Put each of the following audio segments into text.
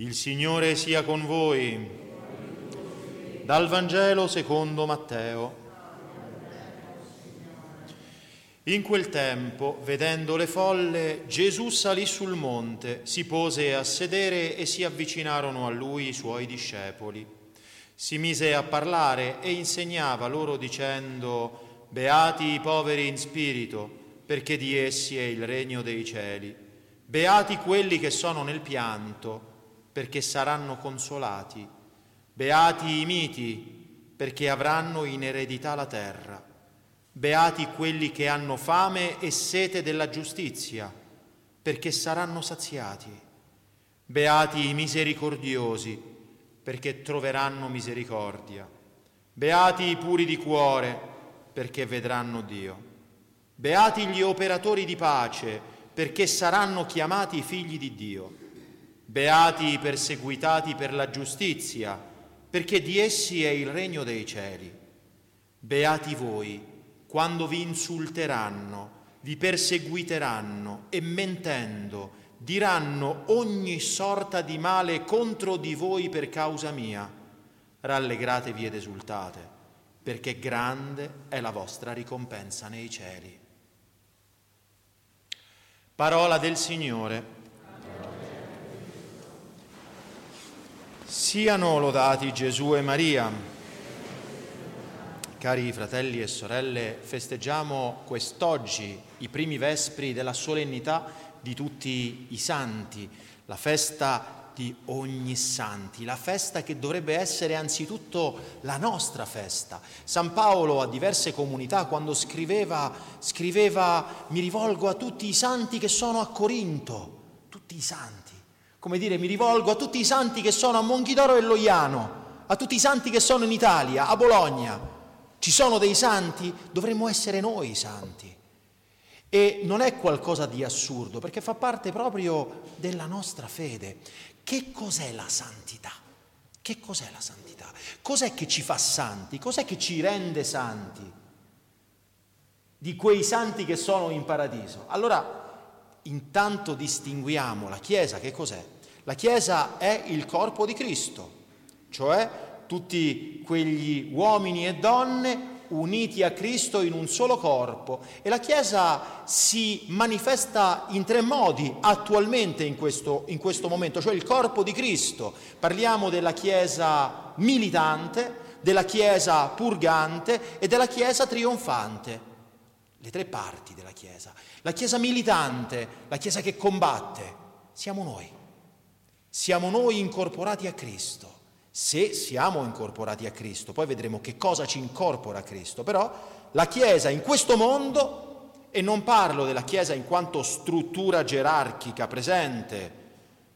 Il Signore sia con voi. Dal Vangelo secondo Matteo. In quel tempo, vedendo le folle, Gesù salì sul monte, si pose a sedere e si avvicinarono a lui i suoi discepoli. Si mise a parlare e insegnava loro dicendo, Beati i poveri in spirito, perché di essi è il regno dei cieli. Beati quelli che sono nel pianto, perché saranno consolati. Beati i miti, perché avranno in eredità la terra. Beati quelli che hanno fame e sete della giustizia, perché saranno saziati. Beati i misericordiosi, perché troveranno misericordia. Beati i puri di cuore, perché vedranno Dio. Beati gli operatori di pace, perché saranno chiamati figli di Dio. Beati i perseguitati per la giustizia, perché di essi è il regno dei cieli. Beati voi quando vi insulteranno, vi perseguiteranno e mentendo diranno ogni sorta di male contro di voi per causa mia. Rallegratevi ed esultate, perché grande è la vostra ricompensa nei cieli. Parola del Signore. Siano lodati Gesù e Maria. Cari fratelli e sorelle, festeggiamo quest'oggi i primi vespri della solennità di tutti i santi, la festa di ogni santi, la festa che dovrebbe essere anzitutto la nostra festa. San Paolo a diverse comunità quando scriveva, scriveva mi rivolgo a tutti i santi che sono a Corinto, tutti i santi come dire, mi rivolgo a tutti i santi che sono a Monchidoro e Loiano, a tutti i santi che sono in Italia, a Bologna. Ci sono dei santi, dovremmo essere noi santi. E non è qualcosa di assurdo, perché fa parte proprio della nostra fede. Che cos'è la santità? Che cos'è la santità? Cos'è che ci fa santi? Cos'è che ci rende santi? Di quei santi che sono in paradiso. Allora, intanto distinguiamo la Chiesa, che cos'è? La Chiesa è il corpo di Cristo, cioè tutti quegli uomini e donne uniti a Cristo in un solo corpo e la Chiesa si manifesta in tre modi attualmente in questo, in questo momento, cioè il corpo di Cristo. Parliamo della Chiesa militante, della Chiesa purgante e della Chiesa trionfante, le tre parti della Chiesa. La Chiesa militante, la Chiesa che combatte, siamo noi. Siamo noi incorporati a Cristo. Se siamo incorporati a Cristo, poi vedremo che cosa ci incorpora a Cristo. Però la Chiesa in questo mondo, e non parlo della Chiesa in quanto struttura gerarchica presente,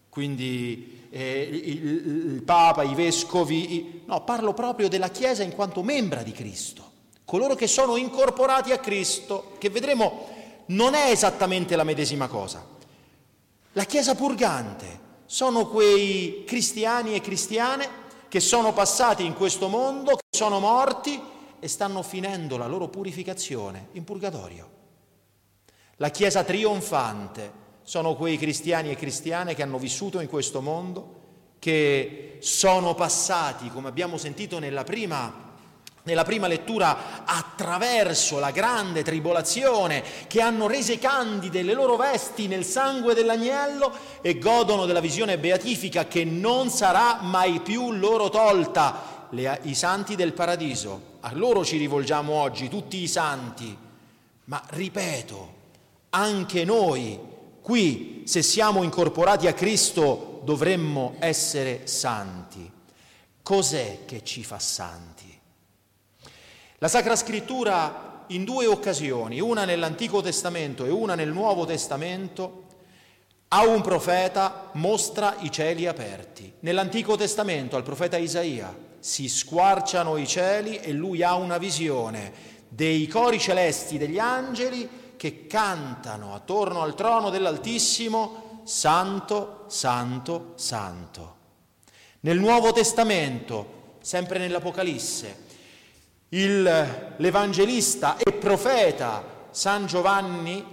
quindi eh, il, il Papa, i vescovi, no, parlo proprio della Chiesa in quanto membra di Cristo, coloro che sono incorporati a Cristo, che vedremo non è esattamente la medesima cosa. La Chiesa purgante sono quei cristiani e cristiane che sono passati in questo mondo, che sono morti e stanno finendo la loro purificazione in purgatorio. La Chiesa trionfante sono quei cristiani e cristiane che hanno vissuto in questo mondo, che sono passati, come abbiamo sentito nella prima nella prima lettura attraverso la grande tribolazione, che hanno rese candide le loro vesti nel sangue dell'agnello e godono della visione beatifica che non sarà mai più loro tolta. Le, I santi del paradiso, a loro ci rivolgiamo oggi, tutti i santi, ma ripeto, anche noi qui, se siamo incorporati a Cristo, dovremmo essere santi. Cos'è che ci fa santi? La Sacra Scrittura in due occasioni, una nell'Antico Testamento e una nel Nuovo Testamento, a un profeta mostra i cieli aperti. Nell'Antico Testamento al profeta Isaia si squarciano i cieli e lui ha una visione dei cori celesti degli angeli che cantano attorno al trono dell'Altissimo, Santo, Santo, Santo. Nel Nuovo Testamento, sempre nell'Apocalisse, il, l'Evangelista e profeta San Giovanni,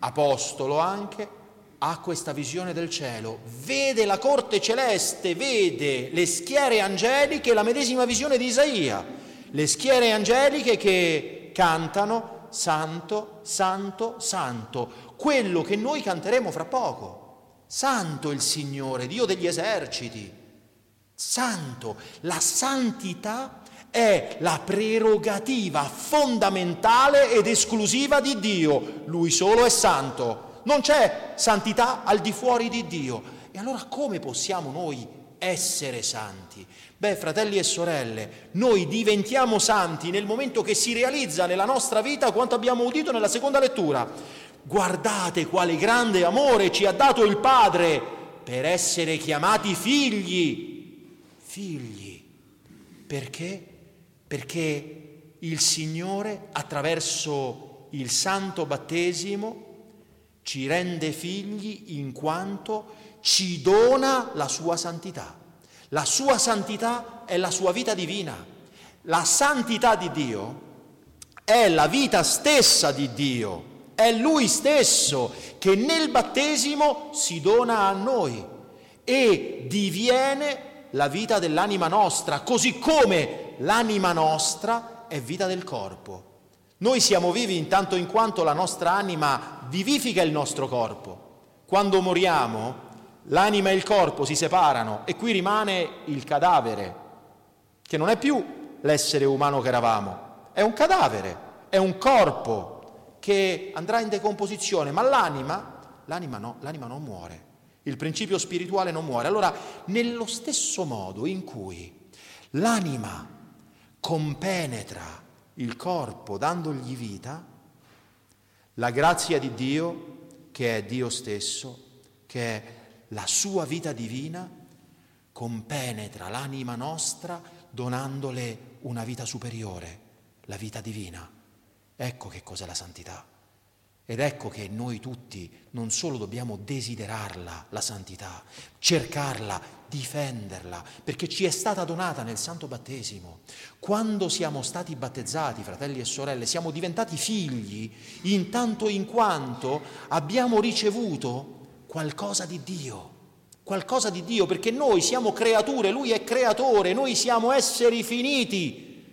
apostolo anche, ha questa visione del cielo, vede la corte celeste, vede le schiere angeliche, la medesima visione di Isaia, le schiere angeliche che cantano Santo, Santo, Santo, quello che noi canteremo fra poco. Santo il Signore, Dio degli eserciti. Santo, la santità è la prerogativa fondamentale ed esclusiva di Dio. Lui solo è santo. Non c'è santità al di fuori di Dio. E allora come possiamo noi essere santi? Beh, fratelli e sorelle, noi diventiamo santi nel momento che si realizza nella nostra vita quanto abbiamo udito nella seconda lettura. Guardate quale grande amore ci ha dato il Padre per essere chiamati figli. Figli. Perché? Perché il Signore attraverso il santo battesimo ci rende figli in quanto ci dona la sua santità. La sua santità è la sua vita divina. La santità di Dio è la vita stessa di Dio. È Lui stesso che nel battesimo si dona a noi e diviene la vita dell'anima nostra, così come l'anima nostra è vita del corpo. Noi siamo vivi intanto in quanto la nostra anima vivifica il nostro corpo. Quando moriamo, l'anima e il corpo si separano e qui rimane il cadavere, che non è più l'essere umano che eravamo, è un cadavere, è un corpo che andrà in decomposizione, ma l'anima, l'anima no, l'anima non muore, il principio spirituale non muore. Allora, nello stesso modo in cui l'anima compenetra il corpo dandogli vita, la grazia di Dio, che è Dio stesso, che è la sua vita divina, compenetra l'anima nostra donandole una vita superiore, la vita divina. Ecco che cos'è la santità. Ed ecco che noi tutti non solo dobbiamo desiderarla, la santità, cercarla, difenderla, perché ci è stata donata nel santo battesimo. Quando siamo stati battezzati, fratelli e sorelle, siamo diventati figli in tanto in quanto abbiamo ricevuto qualcosa di Dio. Qualcosa di Dio, perché noi siamo creature, Lui è creatore, noi siamo esseri finiti,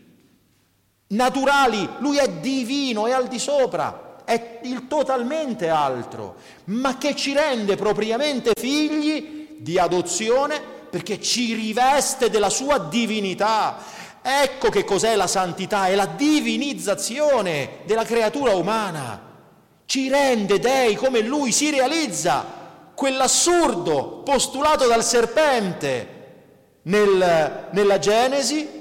naturali, Lui è divino, è al di sopra è il totalmente altro, ma che ci rende propriamente figli di adozione perché ci riveste della sua divinità. Ecco che cos'è la santità, è la divinizzazione della creatura umana. Ci rende dei come lui, si realizza quell'assurdo postulato dal serpente nel, nella Genesi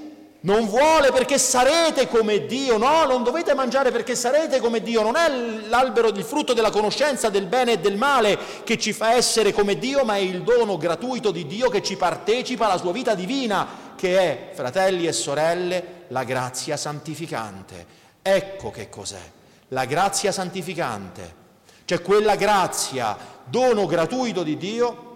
non vuole perché sarete come Dio, no, non dovete mangiare perché sarete come Dio, non è l'albero il frutto della conoscenza del bene e del male che ci fa essere come Dio, ma è il dono gratuito di Dio che ci partecipa alla sua vita divina, che è, fratelli e sorelle, la grazia santificante. Ecco che cos'è, la grazia santificante, cioè quella grazia, dono gratuito di Dio,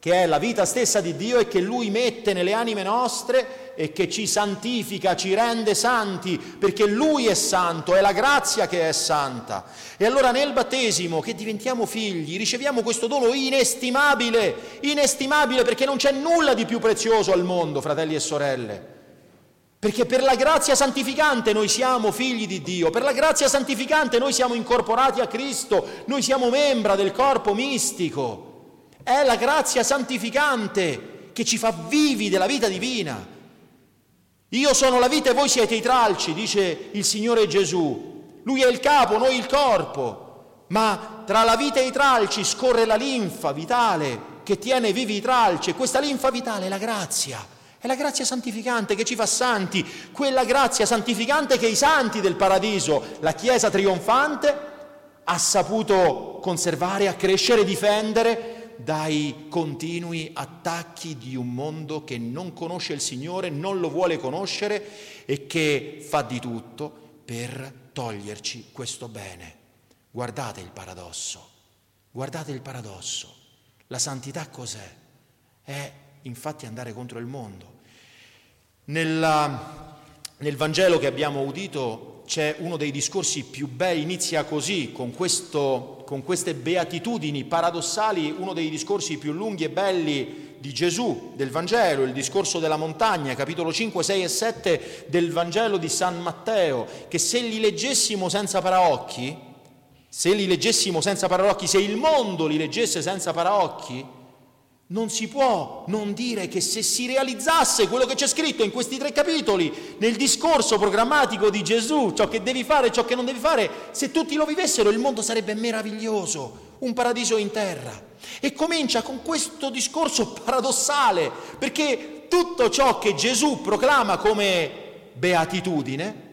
che è la vita stessa di Dio e che Lui mette nelle anime nostre e che ci santifica, ci rende santi, perché Lui è santo, è la grazia che è santa. E allora nel battesimo, che diventiamo figli, riceviamo questo dono inestimabile, inestimabile perché non c'è nulla di più prezioso al mondo, fratelli e sorelle. Perché per la grazia santificante noi siamo figli di Dio, per la grazia santificante noi siamo incorporati a Cristo, noi siamo membra del corpo mistico. È la grazia santificante che ci fa vivi della vita divina. Io sono la vita e voi siete i tralci, dice il Signore Gesù. Lui è il capo, noi il corpo. Ma tra la vita e i tralci scorre la linfa vitale che tiene vivi i tralci e questa linfa vitale è la grazia. È la grazia santificante che ci fa santi, quella grazia santificante che i santi del paradiso, la Chiesa trionfante, ha saputo conservare, accrescere, difendere dai continui attacchi di un mondo che non conosce il Signore, non lo vuole conoscere e che fa di tutto per toglierci questo bene. Guardate il paradosso, guardate il paradosso. La santità cos'è? È infatti andare contro il mondo. Nella, nel Vangelo che abbiamo udito c'è uno dei discorsi più belli, inizia così, con, questo, con queste beatitudini paradossali, uno dei discorsi più lunghi e belli di Gesù, del Vangelo, il discorso della montagna, capitolo 5, 6 e 7 del Vangelo di San Matteo, che se li leggessimo senza paraocchi, se li leggessimo senza paraocchi, se il mondo li leggesse senza paraocchi, non si può non dire che se si realizzasse quello che c'è scritto in questi tre capitoli, nel discorso programmatico di Gesù, ciò che devi fare ciò che non devi fare, se tutti lo vivessero il mondo sarebbe meraviglioso, un paradiso in terra. E comincia con questo discorso paradossale, perché tutto ciò che Gesù proclama come beatitudine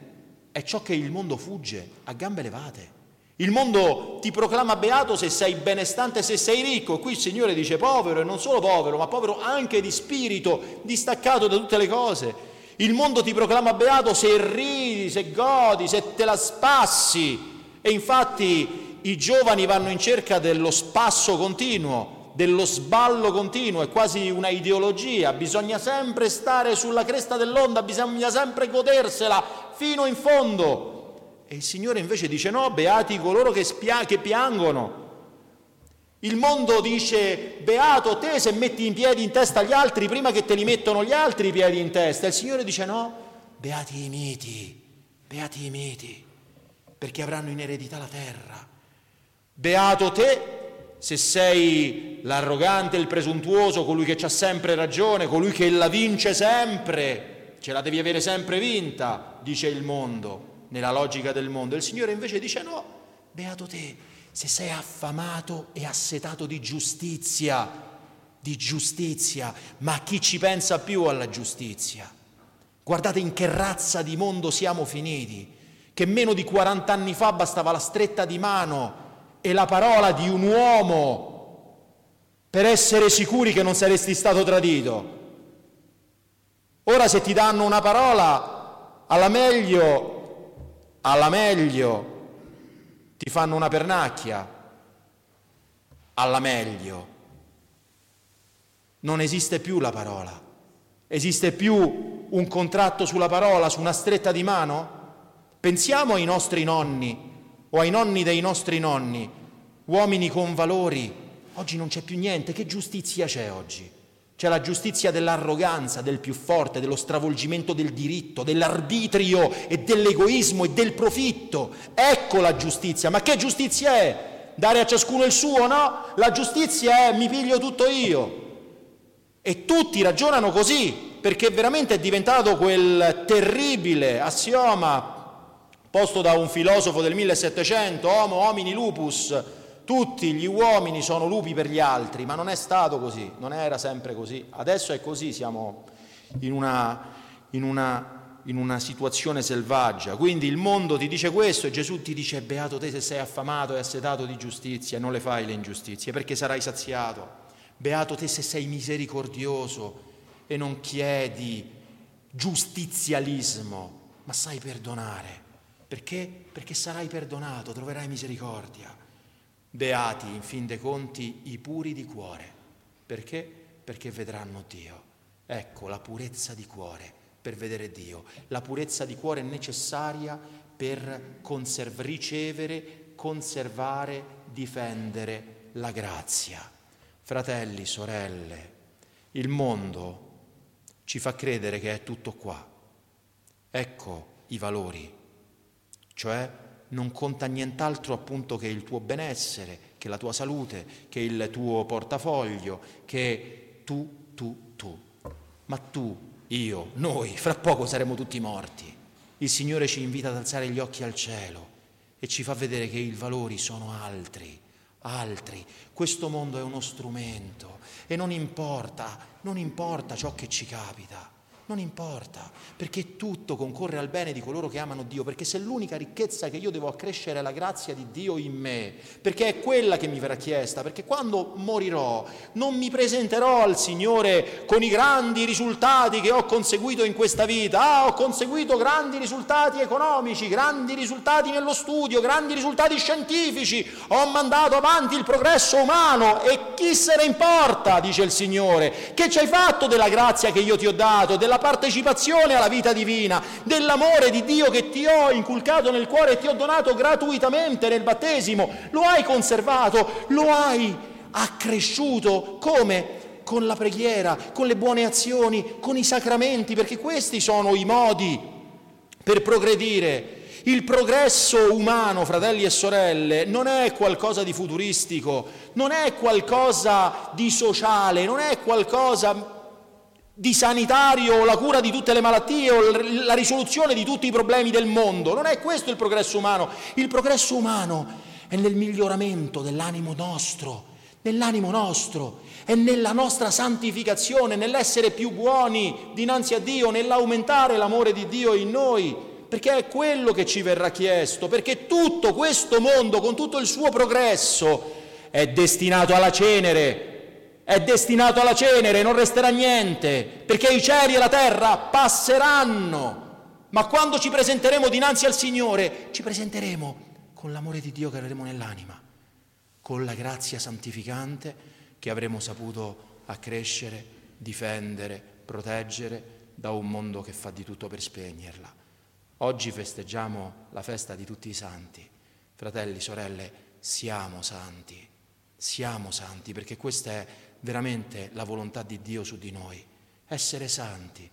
è ciò che il mondo fugge a gambe levate. Il mondo ti proclama beato se sei benestante, se sei ricco. Qui il Signore dice povero e non solo povero, ma povero anche di spirito, distaccato da tutte le cose. Il mondo ti proclama beato se ridi, se godi, se te la spassi. E infatti i giovani vanno in cerca dello spasso continuo, dello sballo continuo, è quasi una ideologia. Bisogna sempre stare sulla cresta dell'onda, bisogna sempre godersela fino in fondo. E il Signore invece dice no, beati coloro che, spia- che piangono. Il mondo dice beato te se metti in piedi in testa gli altri prima che te li mettono gli altri i piedi in testa. Il Signore dice no, beati i miti, beati i miti, perché avranno in eredità la terra. Beato te se sei l'arrogante, il presuntuoso, colui che ha sempre ragione, colui che la vince sempre, ce la devi avere sempre vinta, dice il mondo nella logica del mondo. Il Signore invece dice no, beato te, se sei affamato e assetato di giustizia, di giustizia, ma chi ci pensa più alla giustizia? Guardate in che razza di mondo siamo finiti, che meno di 40 anni fa bastava la stretta di mano e la parola di un uomo per essere sicuri che non saresti stato tradito. Ora se ti danno una parola, alla meglio alla meglio ti fanno una pernacchia, alla meglio. Non esiste più la parola, esiste più un contratto sulla parola, su una stretta di mano? Pensiamo ai nostri nonni o ai nonni dei nostri nonni, uomini con valori. Oggi non c'è più niente, che giustizia c'è oggi? C'è la giustizia dell'arroganza, del più forte, dello stravolgimento del diritto, dell'arbitrio e dell'egoismo e del profitto. Ecco la giustizia. Ma che giustizia è? Dare a ciascuno il suo? No, la giustizia è mi piglio tutto io. E tutti ragionano così, perché veramente è diventato quel terribile assioma posto da un filosofo del 1700, homo homini lupus, tutti gli uomini sono lupi per gli altri, ma non è stato così, non era sempre così. Adesso è così, siamo in una, in una, in una situazione selvaggia. Quindi il mondo ti dice questo e Gesù ti dice beato te se sei affamato e assetato di giustizia non le fai le ingiustizie perché sarai saziato. Beato te se sei misericordioso e non chiedi giustizialismo, ma sai perdonare. Perché? Perché sarai perdonato, troverai misericordia. Beati, in fin dei conti, i puri di cuore. Perché? Perché vedranno Dio. Ecco la purezza di cuore per vedere Dio. La purezza di cuore necessaria per conserv- ricevere, conservare, difendere la grazia. Fratelli, sorelle, il mondo ci fa credere che è tutto qua. Ecco i valori, cioè non conta nient'altro appunto che il tuo benessere, che la tua salute, che il tuo portafoglio, che tu, tu, tu. Ma tu, io, noi, fra poco saremo tutti morti. Il Signore ci invita ad alzare gli occhi al cielo e ci fa vedere che i valori sono altri, altri. Questo mondo è uno strumento e non importa, non importa ciò che ci capita. Non importa, perché tutto concorre al bene di coloro che amano Dio, perché se l'unica ricchezza che io devo accrescere è la grazia di Dio in me, perché è quella che mi verrà chiesta, perché quando morirò non mi presenterò al Signore con i grandi risultati che ho conseguito in questa vita. Ah, ho conseguito grandi risultati economici, grandi risultati nello studio, grandi risultati scientifici, ho mandato avanti il progresso umano e chi se ne importa, dice il Signore, che ci hai fatto della grazia che io ti ho dato, della della partecipazione alla vita divina, dell'amore di Dio che ti ho inculcato nel cuore e ti ho donato gratuitamente nel battesimo. Lo hai conservato, lo hai accresciuto come? Con la preghiera, con le buone azioni, con i sacramenti, perché questi sono i modi per progredire. Il progresso umano, fratelli e sorelle, non è qualcosa di futuristico, non è qualcosa di sociale, non è qualcosa di sanitario o la cura di tutte le malattie o la risoluzione di tutti i problemi del mondo. Non è questo il progresso umano. Il progresso umano è nel miglioramento dell'animo nostro, nell'animo nostro, è nella nostra santificazione, nell'essere più buoni dinanzi a Dio, nell'aumentare l'amore di Dio in noi perché è quello che ci verrà chiesto, perché tutto questo mondo, con tutto il suo progresso, è destinato alla cenere, è destinato alla cenere, non resterà niente, perché i cieli e la terra passeranno. Ma quando ci presenteremo dinanzi al Signore, ci presenteremo con l'amore di Dio che avremo nell'anima, con la grazia santificante che avremo saputo accrescere, difendere, proteggere da un mondo che fa di tutto per spegnerla. Oggi festeggiamo la festa di tutti i santi. Fratelli, sorelle, siamo santi, siamo santi perché questa è veramente la volontà di Dio su di noi, essere santi,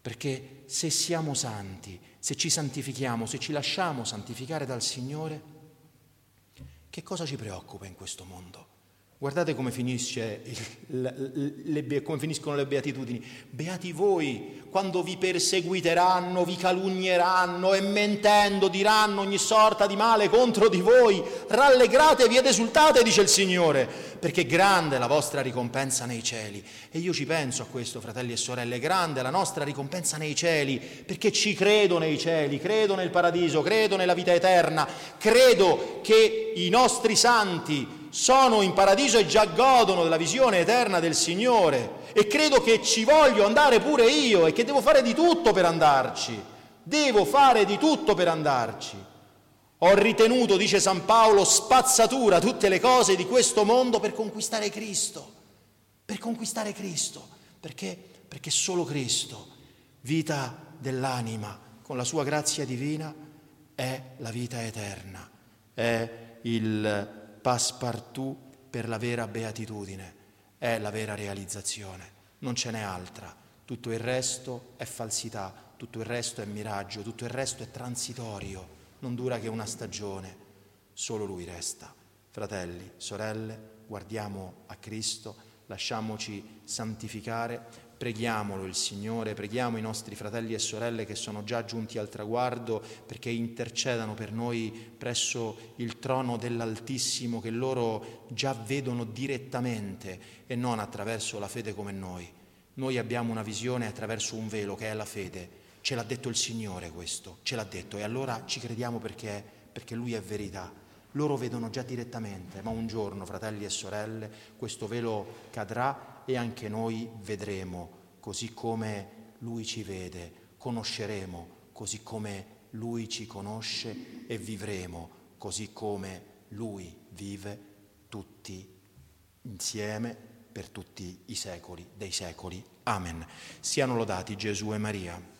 perché se siamo santi, se ci santifichiamo, se ci lasciamo santificare dal Signore, che cosa ci preoccupa in questo mondo? Guardate come, il, le, come, finiscono le beatitudini. Beati voi quando vi perseguiteranno, vi calunnieranno e mentendo diranno ogni sorta di male contro di voi. Rallegratevi ed esultate, dice il Signore, perché grande è la vostra ricompensa nei cieli. E io ci penso a questo, fratelli e sorelle, grande è la nostra ricompensa nei cieli, perché ci credo nei cieli, credo nel paradiso, credo nella vita eterna, credo che i nostri santi sono in paradiso e già godono della visione eterna del Signore e credo che ci voglio andare pure io e che devo fare di tutto per andarci. Devo fare di tutto per andarci. Ho ritenuto, dice San Paolo, spazzatura tutte le cose di questo mondo per conquistare Cristo. Per conquistare Cristo. Perché? Perché solo Cristo, vita dell'anima, con la sua grazia divina, è la vita eterna, è il passepartout per la vera beatitudine, è la vera realizzazione, non ce n'è altra. Tutto il resto è falsità, tutto il resto è miraggio, tutto il resto è transitorio, non dura che una stagione, solo Lui resta. Fratelli, sorelle, guardiamo a Cristo, lasciamoci santificare Preghiamolo il Signore, preghiamo i nostri fratelli e sorelle che sono già giunti al traguardo perché intercedano per noi presso il trono dell'Altissimo che loro già vedono direttamente e non attraverso la fede come noi. Noi abbiamo una visione attraverso un velo che è la fede. Ce l'ha detto il Signore questo, ce l'ha detto e allora ci crediamo perché, perché Lui è verità. Loro vedono già direttamente, ma un giorno, fratelli e sorelle, questo velo cadrà e anche noi vedremo, così come Lui ci vede, conosceremo, così come Lui ci conosce e vivremo, così come Lui vive tutti insieme per tutti i secoli dei secoli. Amen. Siano lodati Gesù e Maria.